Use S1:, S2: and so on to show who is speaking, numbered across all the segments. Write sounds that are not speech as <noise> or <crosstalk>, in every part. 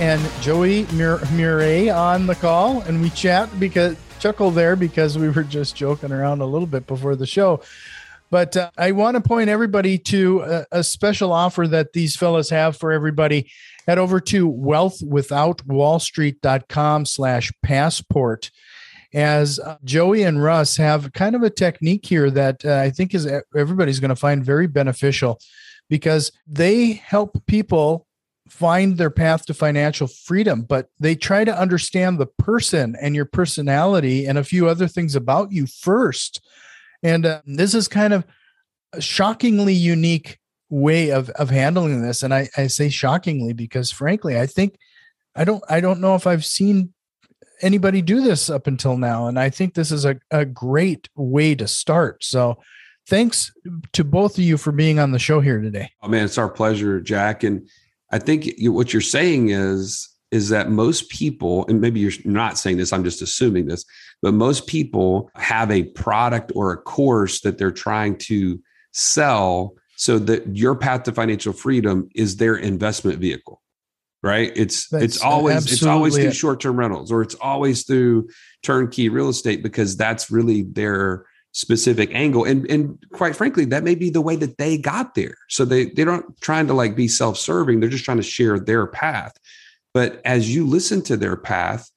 S1: and Joey Mur- Murray on the call, and we chat because chuckle there because we were just joking around a little bit before the show. But uh, I want to point everybody to a, a special offer that these fellas have for everybody. Head over to wealthwithoutwallstreet.com slash passport as uh, Joey and Russ have kind of a technique here that uh, I think is everybody's going to find very beneficial because they help people find their path to financial freedom, but they try to understand the person and your personality and a few other things about you first. And uh, this is kind of a shockingly unique way of of handling this. And I, I say shockingly because frankly, I think I don't I don't know if I've seen anybody do this up until now. And I think this is a, a great way to start. So thanks to both of you for being on the show here today.
S2: Oh man, it's our pleasure, Jack. And I think what you're saying is is that most people, and maybe you're not saying this, I'm just assuming this, but most people have a product or a course that they're trying to sell so that your path to financial freedom is their investment vehicle right? It's That's it's always it's always through short-term rentals or it's always through turnkey real estate because that's really their specific angle. And and quite frankly that may be the way that they got there. So they they're not trying to like be self-serving. They're just trying to share their path. But as you listen to their path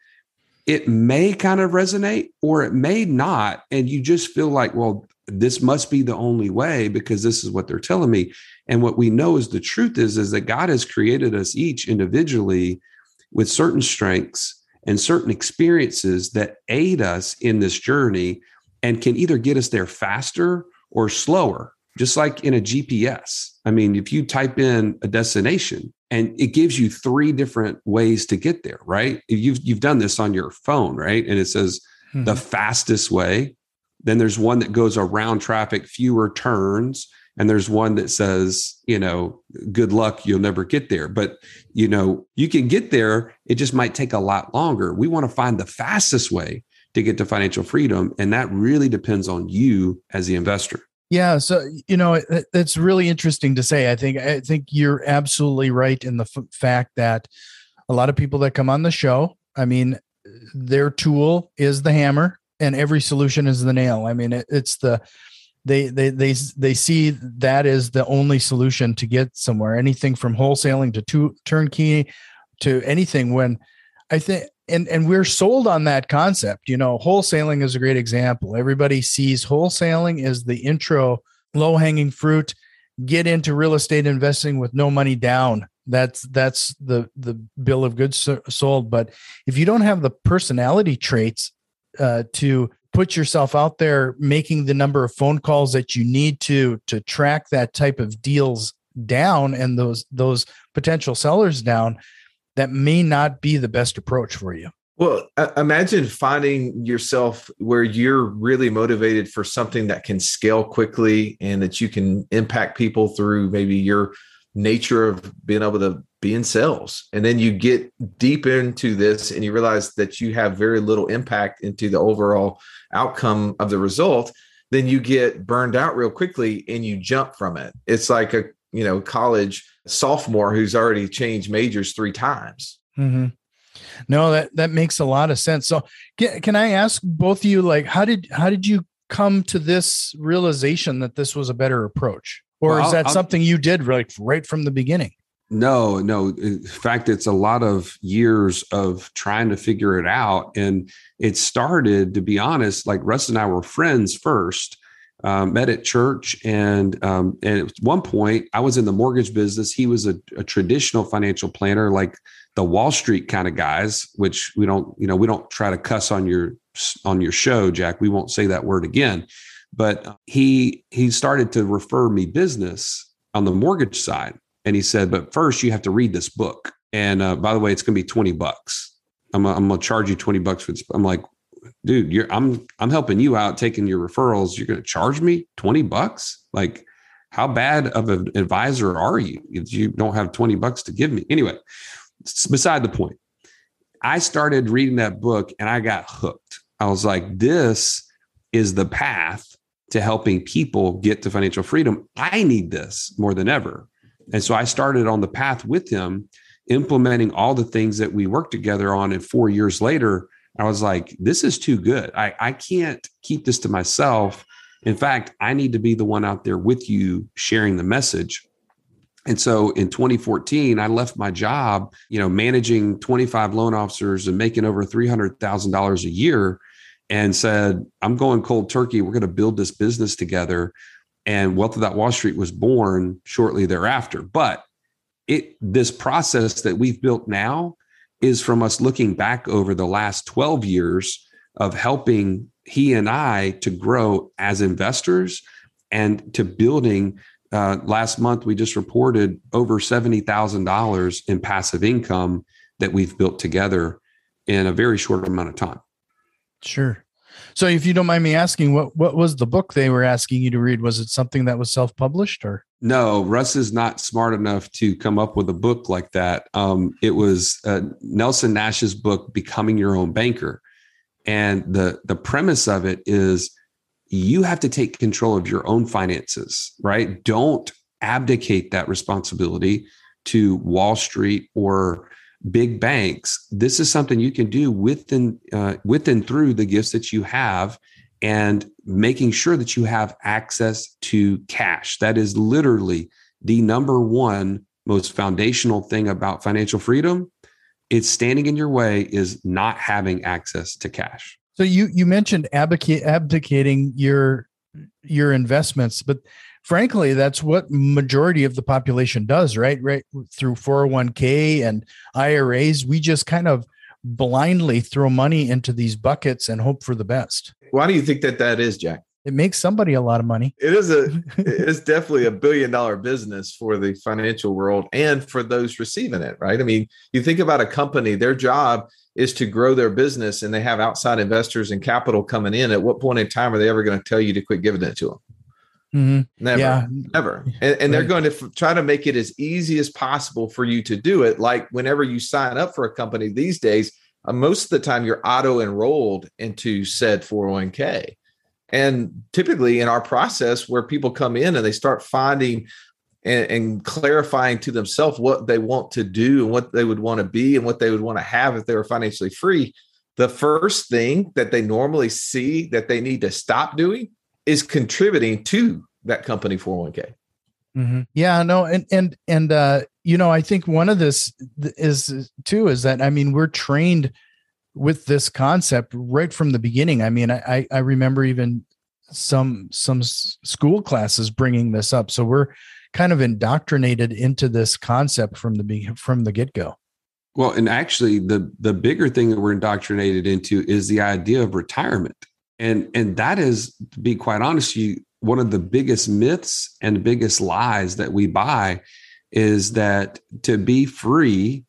S2: it may kind of resonate or it may not. And you just feel like well this must be the only way because this is what they're telling me. And what we know is the truth is is that god has created us each individually with certain strengths and certain experiences that aid us in this journey and can either get us there faster or slower, just like in a GPS. I mean, if you type in a destination and it gives you three different ways to get there, right? You've you've done this on your phone, right? And it says mm-hmm. the fastest way. Then there's one that goes around traffic, fewer turns, and there's one that says, you know, good luck, you'll never get there. But, you know, you can get there, it just might take a lot longer. We want to find the fastest way to get to financial freedom. And that really depends on you as the investor.
S1: Yeah, so you know that's really interesting to say. I think I think you're absolutely right in the f- fact that a lot of people that come on the show, I mean, their tool is the hammer, and every solution is the nail. I mean, it, it's the they they they they see that is the only solution to get somewhere. Anything from wholesaling to, to turnkey to anything. When I think and and we're sold on that concept. You know wholesaling is a great example. Everybody sees wholesaling as the intro low hanging fruit. Get into real estate investing with no money down. That's that's the the bill of goods sold. But if you don't have the personality traits uh, to put yourself out there making the number of phone calls that you need to to track that type of deals down and those those potential sellers down that may not be the best approach for you.
S3: Well, imagine finding yourself where you're really motivated for something that can scale quickly and that you can impact people through maybe your nature of being able to be in sales. And then you get deep into this and you realize that you have very little impact into the overall outcome of the result. Then you get burned out real quickly and you jump from it. It's like a you know college sophomore who's already changed majors three times.
S1: Mm-hmm. No, that that makes a lot of sense. So, can, can I ask both of you, like, how did how did you come to this realization that this was a better approach, or well, is that I'll, something you did like right from the beginning?
S2: No, no. In fact, it's a lot of years of trying to figure it out, and it started, to be honest, like Russ and I were friends first um, met at church, and um, and at one point I was in the mortgage business. He was a, a traditional financial planner, like the Wall Street kind of guys, which we don't, you know, we don't try to cuss on your on your show, Jack. We won't say that word again. But he he started to refer me business on the mortgage side, and he said, "But first, you have to read this book." And uh, by the way, it's going to be twenty bucks. I'm, I'm gonna charge you 20 bucks for this. I'm like, dude, you're I'm I'm helping you out, taking your referrals. You're gonna charge me 20 bucks? Like, how bad of an advisor are you if you don't have 20 bucks to give me? Anyway, beside the point. I started reading that book and I got hooked. I was like, this is the path to helping people get to financial freedom. I need this more than ever. And so I started on the path with him, implementing all the things that we worked together on. And four years later, I was like, this is too good. I, I can't keep this to myself. In fact, I need to be the one out there with you sharing the message. And so in 2014, I left my job, you know, managing 25 loan officers and making over $300,000 a year and said, I'm going cold turkey. We're going to build this business together. And Wealth Without Wall Street was born shortly thereafter. But it this process that we've built now is from us looking back over the last 12 years of helping he and I to grow as investors and to building uh, last month we just reported over $70,000 in passive income that we've built together in a very short amount of time.
S1: Sure. So if you don't mind me asking, what what was the book they were asking you to read? Was it something that was self-published or?
S2: No, Russ is not smart enough to come up with a book like that. Um, it was uh, Nelson Nash's book, Becoming Your Own Banker. And the the premise of it is you have to take control of your own finances, right? Don't abdicate that responsibility to Wall Street or big banks. This is something you can do within uh, within through the gifts that you have and making sure that you have access to cash. That is literally the number one most foundational thing about financial freedom. It's standing in your way is not having access to cash.
S1: So you you mentioned abdicating your your investments, but frankly, that's what majority of the population does, right? Right through 401k and IRAs, we just kind of blindly throw money into these buckets and hope for the best.
S3: Why do you think that that is, Jack?
S1: It makes somebody a lot of money.
S3: It is a <laughs> it is definitely a billion dollar business for the financial world and for those receiving it, right? I mean, you think about a company, their job is to grow their business and they have outside investors and capital coming in. At what point in time are they ever going to tell you to quit giving it to them? Mm-hmm. Never, yeah. never. And, and they're going to f- try to make it as easy as possible for you to do it. Like whenever you sign up for a company these days, uh, most of the time you're auto enrolled into said 401k. And typically in our process, where people come in and they start finding and, and, clarifying to themselves what they want to do and what they would want to be and what they would want to have if they were financially free, the first thing that they normally see that they need to stop doing is contributing to that company 401k.
S1: Mm-hmm. Yeah, no, and and and uh, you know, I think one of this is too is that I mean we're trained with this concept right from the beginning. I mean, I I remember even some some school classes bringing this up, so we're kind of indoctrinated into this concept from the from the get go.
S2: Well, and actually, the the bigger thing that we're indoctrinated into is the idea of retirement and and that is to be quite honest you one of the biggest myths and biggest lies that we buy is that to be free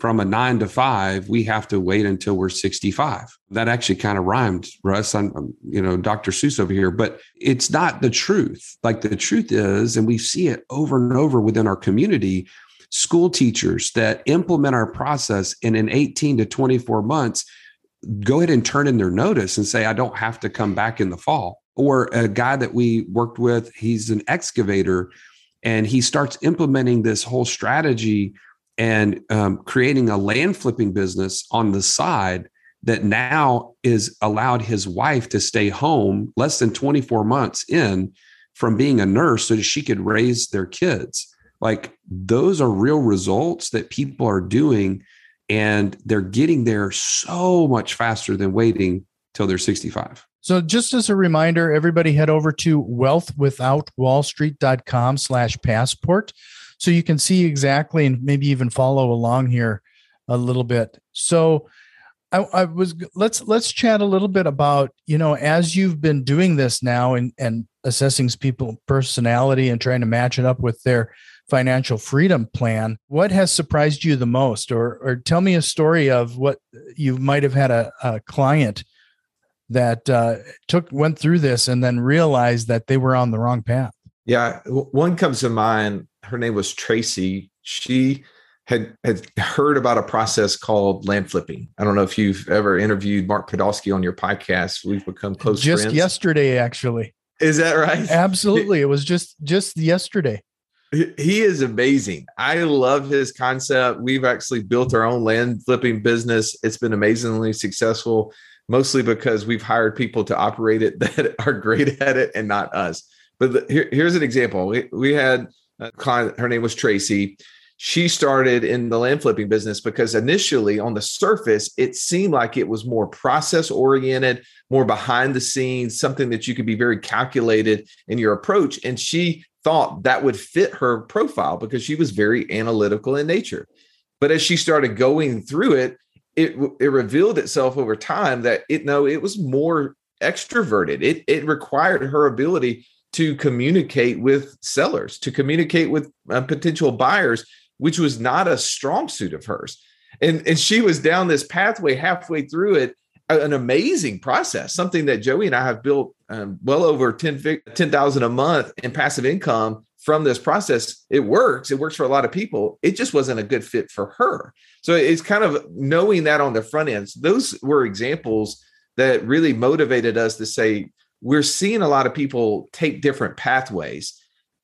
S2: from a nine to five, we have to wait until we're 65. That actually kind of rhymed, Russ. I'm, um, you know, Dr. Seuss over here, but it's not the truth. Like the truth is, and we see it over and over within our community, school teachers that implement our process and in 18 to 24 months, go ahead and turn in their notice and say, I don't have to come back in the fall. Or a guy that we worked with, he's an excavator and he starts implementing this whole strategy and um, creating a land flipping business on the side that now is allowed his wife to stay home less than 24 months in from being a nurse so that she could raise their kids. Like those are real results that people are doing and they're getting there so much faster than waiting till they're 65.
S1: So just as a reminder, everybody head over to wealthwithoutwallstreet.com slash passport. So you can see exactly and maybe even follow along here a little bit. So I, I, was let's let's chat a little bit about, you know, as you've been doing this now and and assessing people personality and trying to match it up with their financial freedom plan. What has surprised you the most? Or, or tell me a story of what you might have had a, a client that uh, took went through this and then realized that they were on the wrong path.
S3: Yeah, one comes to mind. Her name was Tracy. She had had heard about a process called land flipping. I don't know if you've ever interviewed Mark Podolsky on your podcast. We've become close
S1: just
S3: friends.
S1: yesterday, actually.
S3: Is that right?
S1: Absolutely. It was just just yesterday.
S3: He is amazing. I love his concept. We've actually built our own land flipping business. It's been amazingly successful, mostly because we've hired people to operate it <laughs> that are great at it and not us. But the, here, here's an example. We, we had a client, her name was Tracy she started in the land flipping business because initially on the surface it seemed like it was more process oriented more behind the scenes something that you could be very calculated in your approach and she thought that would fit her profile because she was very analytical in nature but as she started going through it it, it revealed itself over time that it no it was more extroverted it, it required her ability to communicate with sellers to communicate with uh, potential buyers which was not a strong suit of hers. And, and she was down this pathway halfway through it, an amazing process, something that Joey and I have built um, well over 10,000 10, a month in passive income from this process. It works. It works for a lot of people. It just wasn't a good fit for her. So it's kind of knowing that on the front ends those were examples that really motivated us to say, we're seeing a lot of people take different pathways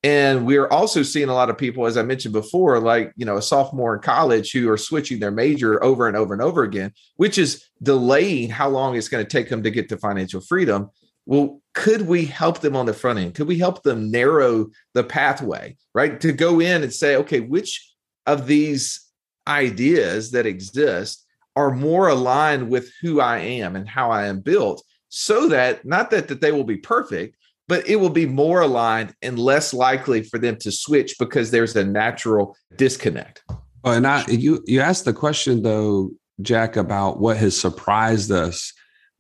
S3: and we're also seeing a lot of people, as I mentioned before, like, you know, a sophomore in college who are switching their major over and over and over again, which is delaying how long it's going to take them to get to financial freedom. Well, could we help them on the front end? Could we help them narrow the pathway, right? To go in and say, okay, which of these ideas that exist are more aligned with who I am and how I am built so that not that, that they will be perfect, but it will be more aligned and less likely for them to switch because there's a natural disconnect.
S2: Oh, and I, you you asked the question though, Jack, about what has surprised us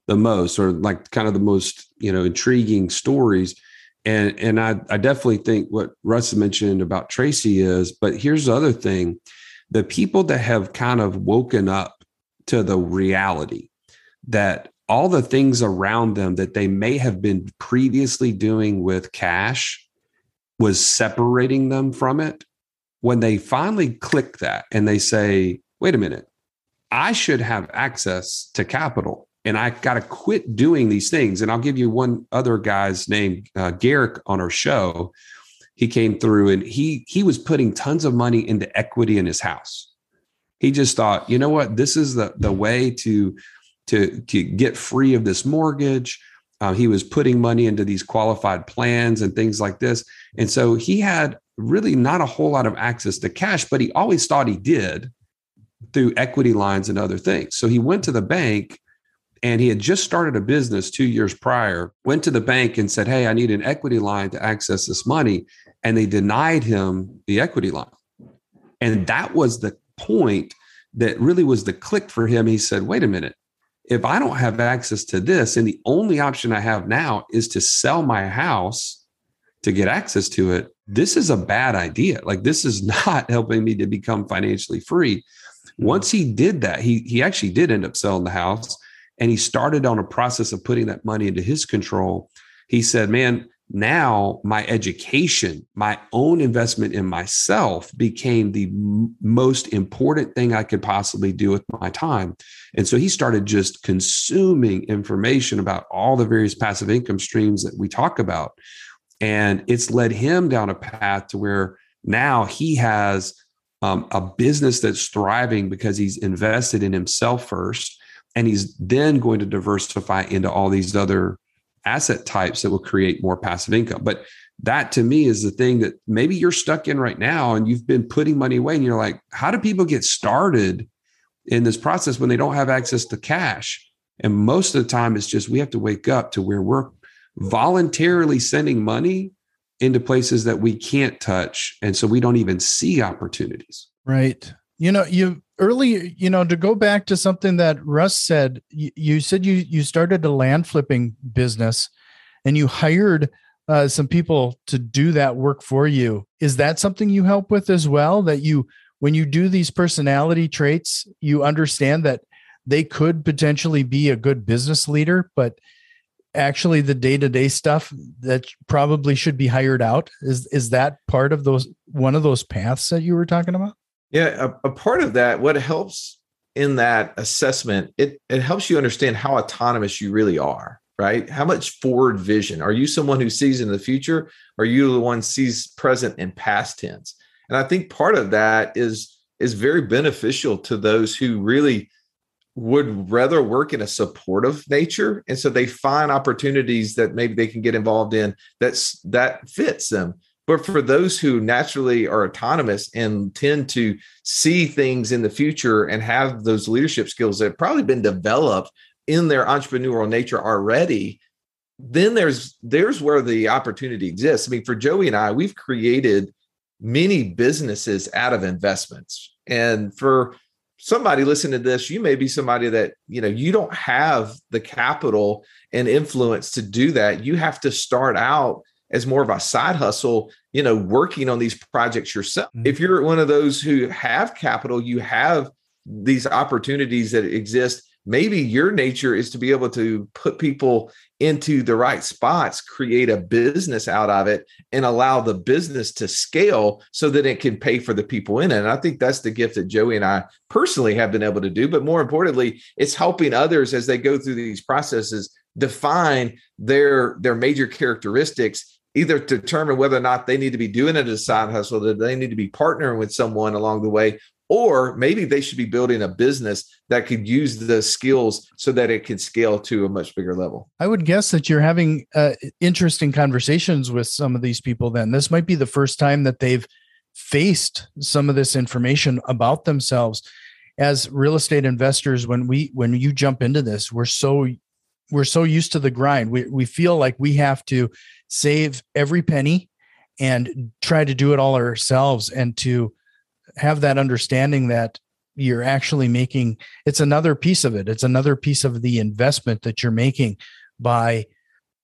S2: the most, or like kind of the most you know intriguing stories. And and I I definitely think what Russ mentioned about Tracy is, but here's the other thing: the people that have kind of woken up to the reality that all the things around them that they may have been previously doing with cash was separating them from it. When they finally click that and they say, wait a minute, I should have access to capital and I got to quit doing these things. And I'll give you one other guy's name, uh, Garrick, on our show. He came through and he he was putting tons of money into equity in his house. He just thought, you know what, this is the the way to to, to get free of this mortgage. Uh, he was putting money into these qualified plans and things like this. And so he had really not a whole lot of access to cash, but he always thought he did through equity lines and other things. So he went to the bank and he had just started a business two years prior, went to the bank and said, Hey, I need an equity line to access this money. And they denied him the equity line. And that was the point that really was the click for him. He said, Wait a minute if I don't have access to this, and the only option I have now is to sell my house to get access to it, this is a bad idea. Like this is <laughs> not helping me to become financially free. Once he did that, he he actually did end up selling the house and he started on a process of putting that money into his control. He said, "Man, now my education, my own investment in myself became the m- most important thing I could possibly do with my time. And so he started just consuming information about all the various passive income streams that we talk about. And it's led him down a path to where now he has um, a business that's thriving because he's invested in himself first. And he's then going to diversify into all these other asset types that will create more passive income. But that to me is the thing that maybe you're stuck in right now and you've been putting money away and you're like, how do people get started in this process when they don't have access to cash? And most of the time, it's just we have to wake up to where we're voluntarily sending money into places that we can't touch. And so we don't even see opportunities.
S1: Right. You know, you early, you know, to go back to something that Russ said, you, you said you you started a land flipping business and you hired uh, some people to do that work for you. Is that something you help with as well? That you, when you do these personality traits, you understand that they could potentially be a good business leader, but actually the day-to-day stuff that probably should be hired out is is that part of those one of those paths that you were talking about
S3: yeah a, a part of that what helps in that assessment it it helps you understand how autonomous you really are right? How much forward vision. Are you someone who sees in the future? Or are you the one sees present and past tense? And i think part of that is is very beneficial to those who really would rather work in a supportive nature. And so they find opportunities that maybe they can get involved in that's that fits them but for those who naturally are autonomous and tend to see things in the future and have those leadership skills that have probably been developed in their entrepreneurial nature already then there's there's where the opportunity exists i mean for joey and i we've created many businesses out of investments and for somebody listening to this, you may be somebody that, you know, you don't have the capital and influence to do that. You have to start out as more of a side hustle, you know, working on these projects yourself. Mm-hmm. If you're one of those who have capital, you have these opportunities that exist maybe your nature is to be able to put people into the right spots, create a business out of it, and allow the business to scale so that it can pay for the people in it. And I think that's the gift that Joey and I personally have been able to do. But more importantly, it's helping others as they go through these processes define their their major characteristics either determine whether or not they need to be doing it as a side hustle, that they need to be partnering with someone along the way, or maybe they should be building a business that could use the skills so that it can scale to a much bigger level.
S1: I would guess that you're having uh, interesting conversations with some of these people then. This might be the first time that they've faced some of this information about themselves. As real estate investors when we when you jump into this we're so we're so used to the grind. We, we feel like we have to save every penny and try to do it all ourselves and to have that understanding that you're actually making it's another piece of it. It's another piece of the investment that you're making by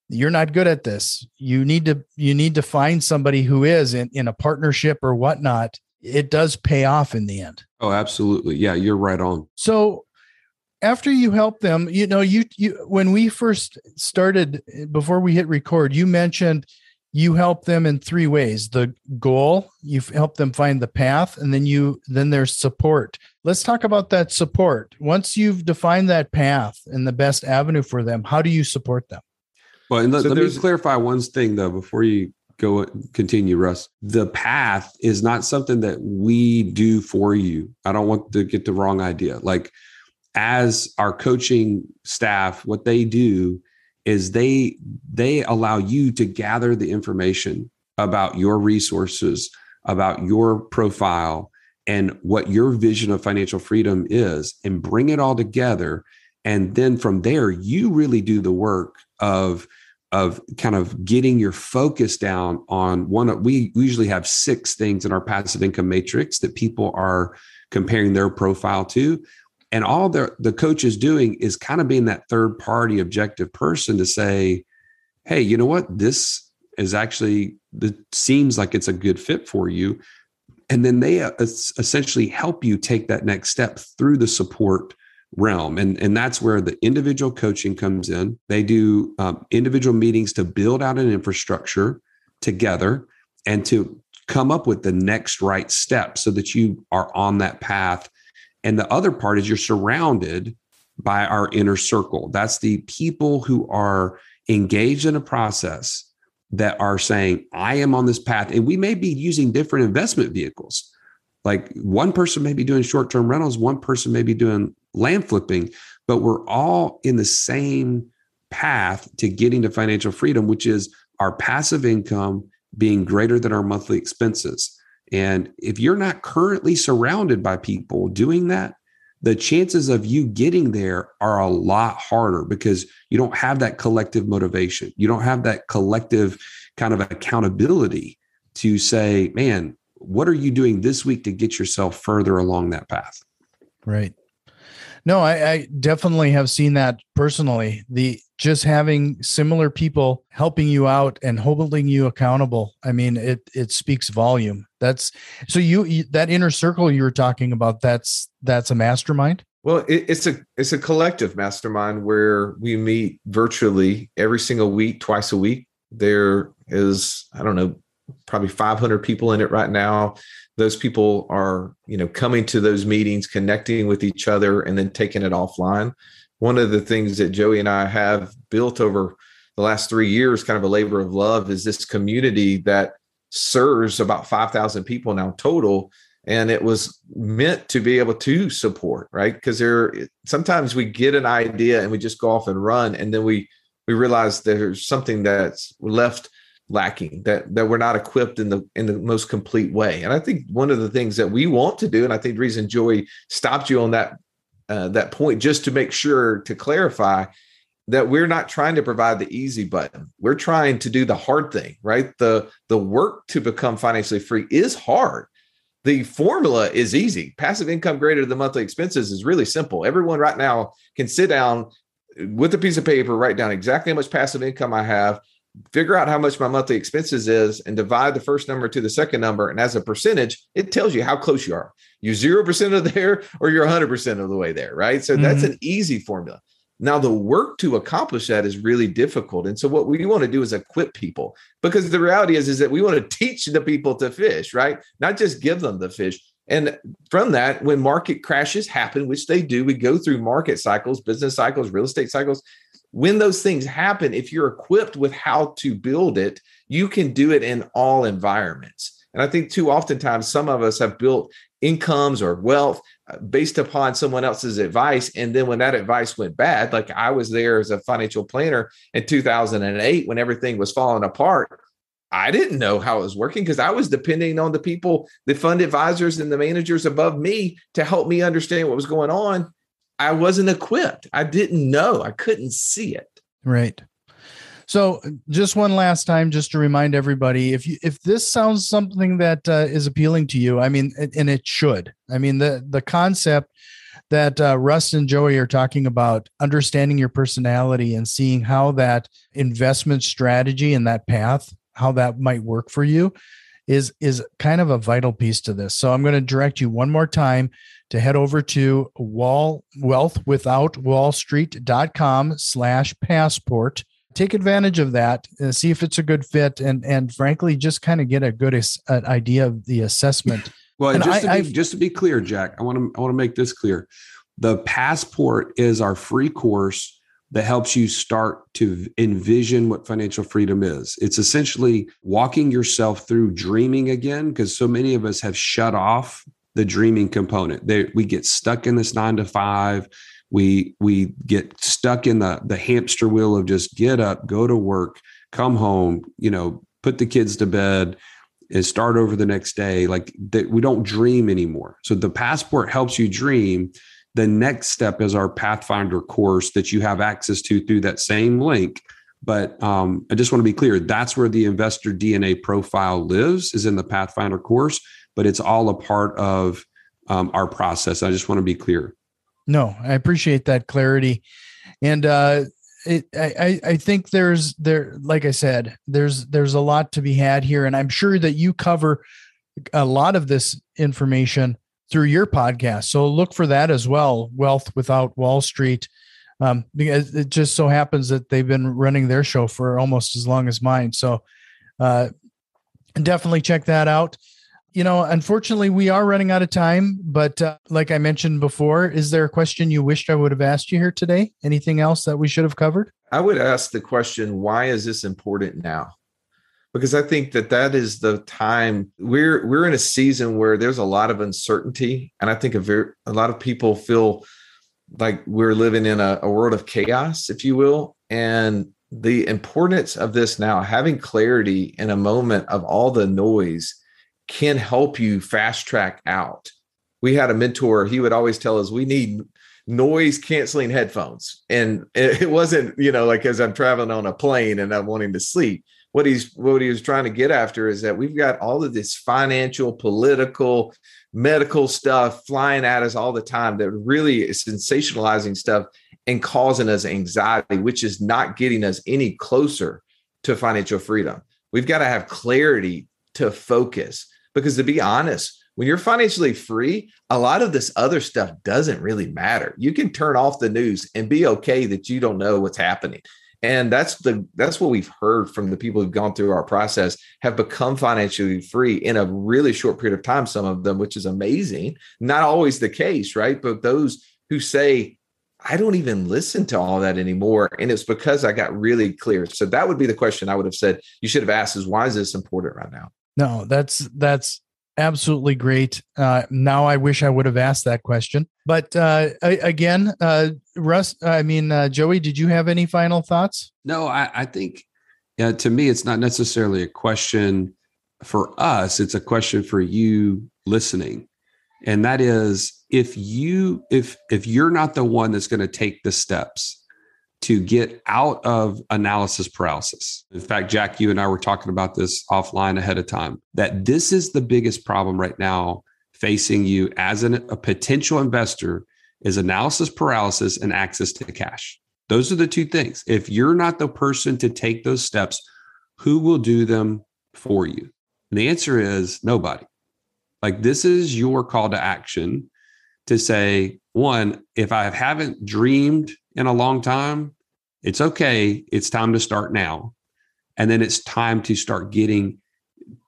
S1: you're not good at this. You need to you need to find somebody who is in, in a partnership or whatnot. It does pay off in the end.
S2: Oh absolutely. Yeah you're right on.
S1: So after you help them you know you you when we first started before we hit record you mentioned you help them in three ways the goal you help them find the path and then you then there's support. Let's talk about that support. Once you've defined that path and the best avenue for them how do you support them?
S2: Well and let, so let me clarify one thing though before you go continue russ. The path is not something that we do for you. I don't want to get the wrong idea. Like as our coaching staff what they do is they they allow you to gather the information about your resources about your profile and what your vision of financial freedom is and bring it all together. And then from there you really do the work of of kind of getting your focus down on one of we usually have six things in our passive income matrix that people are comparing their profile to and all the the coach is doing is kind of being that third party objective person to say hey you know what? This is actually it seems like it's a good fit for you. And then they uh, essentially help you take that next step through the support realm. And and that's where the individual coaching comes in. They do um, individual meetings to build out an infrastructure together and to come up with the next right step so that you are on that path and the other part is you're surrounded by our inner circle. That's the people who are engaged in a process that are saying, I am on this path. And we may be using different investment vehicles. Like one person may be doing short term rentals, one person may be doing land flipping, but we're all in the same path to getting to financial freedom, which is our passive income being greater than our monthly expenses. And if you're not currently surrounded by people doing that, the chances of you getting there are a lot harder because you don't have that collective motivation. You don't have that collective kind of accountability to say, man, what are you doing this week to get yourself further along that path?
S1: Right. No, I, I, definitely have seen that personally. The just having similar people helping you out and holding you accountable. I mean, it it speaks volume. That's so you, you that inner circle you were talking about. That's that's a mastermind.
S3: Well, it, it's a it's a collective mastermind where we meet virtually every single week, twice a week. There is I don't know, probably 500 people in it right now. Those people are you know coming to those meetings connecting with each other and then taking it offline. One of the things that joey and i have built over the last three years kind of a labor of love is this community that serves about 5000 people now total. And it was meant to be able to support right? Because there sometimes we get an idea and we just go off and run. And then we we realize there's something that's left lacking that that we're not equipped in the in the most complete way. And i think one of the things that we want to do and i think the reason joey stopped you on that uh, that point just to make sure to clarify that we're not trying to provide the easy button. We're trying to do the hard thing right? The the work to become financially free is hard. The formula is easy. Passive income greater than monthly expenses is really simple. Everyone right now can sit down with a piece of paper write down exactly how much passive income i have figure out how much my monthly expenses is and divide the first number to the second number. And as a percentage, it tells you how close you are. You're 0% of there or you're 100% of the way there, right? So mm-hmm. that's an easy formula. Now, the work to accomplish that is really difficult. And so, what we want to do is equip people because the reality is, is that we want to teach the people to fish, right? Not just give them the fish. And from that, when market crashes happen, which they do, we go through market cycles, business cycles, real estate cycles when those things happen, if you're equipped with how to build it, you can do it in all environments. And I think too oftentimes some of us have built incomes or wealth uh, based upon someone else's advice. And then when that advice went bad, like I was there as a financial planner in 2008 when everything was falling apart. I didn't know how it was working because I was depending on the people, the fund advisors and the managers above me to help me understand what was going on. I wasn't equipped. I didn't know. I couldn't see it.
S1: Right. So, just one last time, just to remind everybody, if you if this sounds something that uh, is appealing to you, I mean, and it should. I mean, the the concept that uh, Russ and Joey are talking about, understanding your personality and seeing how that investment strategy and that path, how that might work for you, is is kind of a vital piece to this. So, I'm going to direct you one more time to head over to wall wealth without slash passport. Take advantage of that and see if it's a good fit and and frankly just kind of get a good an uh, idea of the assessment. <laughs>
S2: Well just, I, to be, just to be clear jack i want to i want to make this clear. The passport is our free course that helps you start to envision what financial freedom is. It's essentially walking yourself through dreaming again, because so many of us have shut off the dreaming component. They, we get stuck in this nine to five. We we get stuck in the the hamster wheel of just get up, go to work, come home, you know, put the kids to bed, and start over the next day. Like that, we don't dream anymore. So the passport helps you dream. The next step is our Pathfinder course that you have access to through that same link. But um, I just want to be clear that's where the investor DNA profile lives, is in the Pathfinder course but it's all a part of um, our process. I just want to be clear.
S1: No, I appreciate that clarity, and uh, it, I, I think there's there, like I said, there's there's a lot to be had here, and I'm sure that you cover a lot of this information through your podcast. So look for that as well. Wealth Without Wall Street. Um, because it just so happens that they've been running their show for almost as long as mine. So uh, definitely check that out you know, unfortunately, we are running out of time. But uh, like I mentioned before, is there a question you wished I would have asked you here today? Anything else that we should have covered?
S3: I would ask the question why is this important now? Because I think that that is the time we're we're in a season where there's a lot of uncertainty, and I think a very a lot of people feel like we're living in a, a world of chaos, if you will, and the importance of this now, having clarity in a moment of all the noise can help you fast track out. We had a mentor, he would always tell us we need noise canceling headphones. And it wasn't, you know, like as I'm traveling on a plane and I'm wanting to sleep, what he's what he was trying to get after is that we've got all of this financial, political, medical stuff flying at us all the time that really is sensationalizing stuff and causing us anxiety, which is not getting us any closer to financial freedom. We've got to have clarity to focus because to be honest, when you're financially free, a lot of this other stuff doesn't really matter. You can turn off the news and be okay that you don't know what's happening and that's the that's what we've heard from the people who've gone through our process have become financially free in a really short period of time some of them which is amazing. Not always the case right? But those who say i don't even listen to all that anymore and it's because i got really clear. So that would be the question i would have said you should have asked is why is this important right now?
S1: No that's that's absolutely great. Uh, now I wish I would have asked that question. But uh, again, uh, Russ, I mean, uh, Joey, did you have any final thoughts?
S2: No, I, I think to me, it's not necessarily a question for us. It's a question for you listening. And that is if you if if you're not the one that's going to take the steps to get out of analysis paralysis. In fact, Jack, you and I were talking about this offline ahead of time that this is the biggest problem right now facing you as an, a potential investor is analysis paralysis and access to cash. Those are the two things. If you're not the person to take those steps, who will do them for you? And the answer is nobody. Like this is your call to action to say, one, if I haven't dreamed in a long time, it's okay. It's time to start now. And then it's time to start getting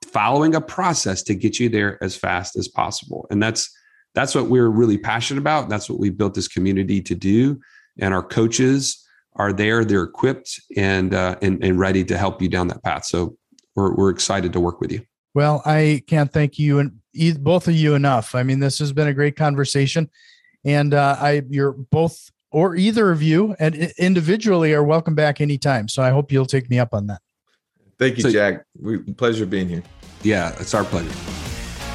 S2: following a process to get you there as fast as possible. And that's that's what we're really passionate about. That's what we built this community to do. And our coaches are there, they're equipped and uh, and, and ready to help you down that path. So we're we're excited to work with you.
S1: Well, I can't thank you and both of you enough. I mean, this has been a great conversation, and uh, I you're both or either of you and individually are welcome back anytime. So I hope you'll take me up on that.
S3: Thank you, so, Jack. We, pleasure being here.
S2: Yeah, it's our pleasure.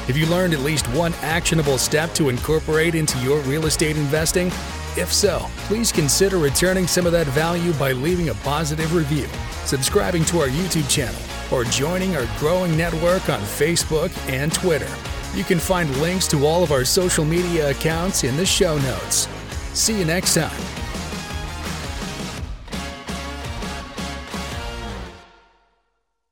S4: Have you learned at least one actionable step to incorporate into your real estate investing? If so, please consider returning some of that value by leaving a positive review, subscribing to our YouTube channel, or joining our growing network on Facebook and Twitter. You can find links to all of our social media accounts in the show notes. See you next time.